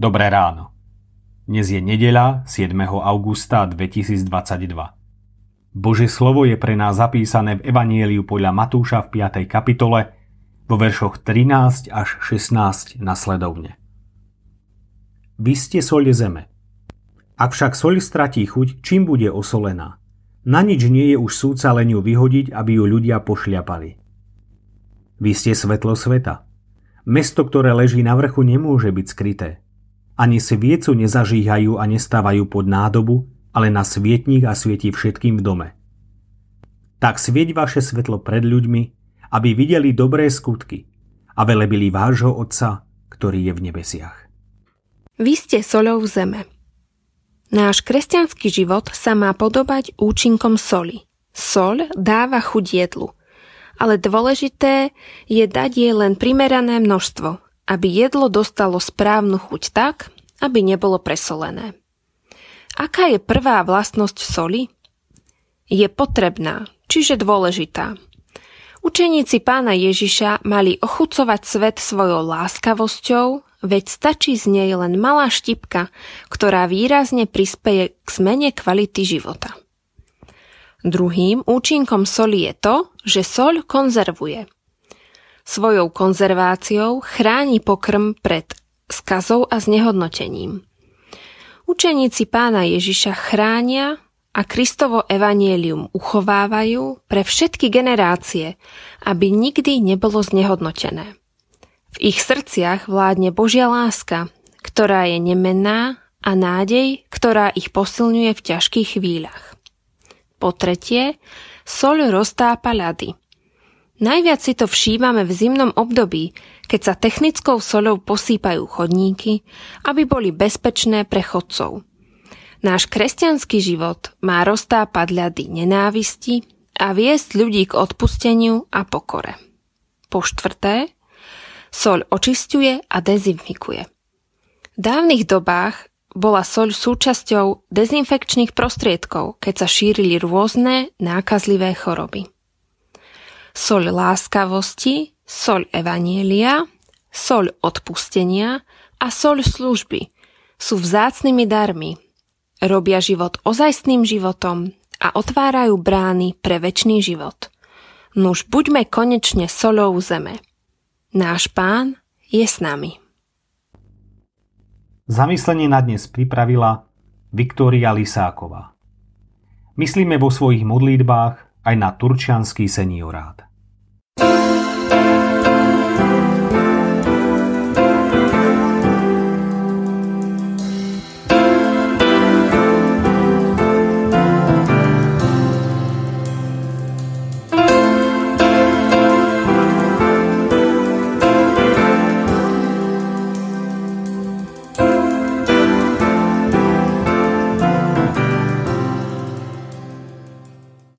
Dobré ráno. Dnes je nedeľa 7. augusta 2022. Bože slovo je pre nás zapísané v Evanieliu podľa Matúša v 5. kapitole vo veršoch 13 až 16 nasledovne. Vy ste soľ zeme. Ak však soľ stratí chuť, čím bude osolená? Na nič nie je už súca len ju vyhodiť, aby ju ľudia pošľapali. Vy ste svetlo sveta. Mesto, ktoré leží na vrchu, nemôže byť skryté. Ani sviecu nezažíhajú a nestávajú pod nádobu, ale na svietnik a svieti všetkým v dome. Tak svieť vaše svetlo pred ľuďmi, aby videli dobré skutky a velebili vášho Otca, ktorý je v nebesiach. Vy ste soľou zeme. Náš kresťanský život sa má podobať účinkom soli. Sol dáva chuť jedlu, ale dôležité je dať jej len primerané množstvo, aby jedlo dostalo správnu chuť tak, aby nebolo presolené. Aká je prvá vlastnosť soli? Je potrebná, čiže dôležitá. Učeníci pána Ježiša mali ochucovať svet svojou láskavosťou, veď stačí z nej len malá štipka, ktorá výrazne prispeje k zmene kvality života. Druhým účinkom soli je to, že soľ konzervuje – Svojou konzerváciou chráni pokrm pred skazou a znehodnotením. Učeníci pána Ježiša chránia a Kristovo evanielium uchovávajú pre všetky generácie, aby nikdy nebolo znehodnotené. V ich srdciach vládne Božia láska, ktorá je nemenná a nádej, ktorá ich posilňuje v ťažkých chvíľach. Po tretie, soľ roztápa ľady. Najviac si to všímame v zimnom období, keď sa technickou soľou posýpajú chodníky, aby boli bezpečné pre chodcov. Náš kresťanský život má roztápať ľady nenávisti a viesť ľudí k odpusteniu a pokore. Po štvrté, soľ očistuje a dezinfikuje. V dávnych dobách bola soľ súčasťou dezinfekčných prostriedkov, keď sa šírili rôzne nákazlivé choroby soľ láskavosti, soľ evanielia, soľ odpustenia a soľ služby sú vzácnymi darmi. Robia život ozajstným životom a otvárajú brány pre väčší život. Nuž buďme konečne solou zeme. Náš pán je s nami. Zamyslenie na dnes pripravila Viktória Lisáková. Myslíme vo svojich modlítbách aj na turčianský seniorát.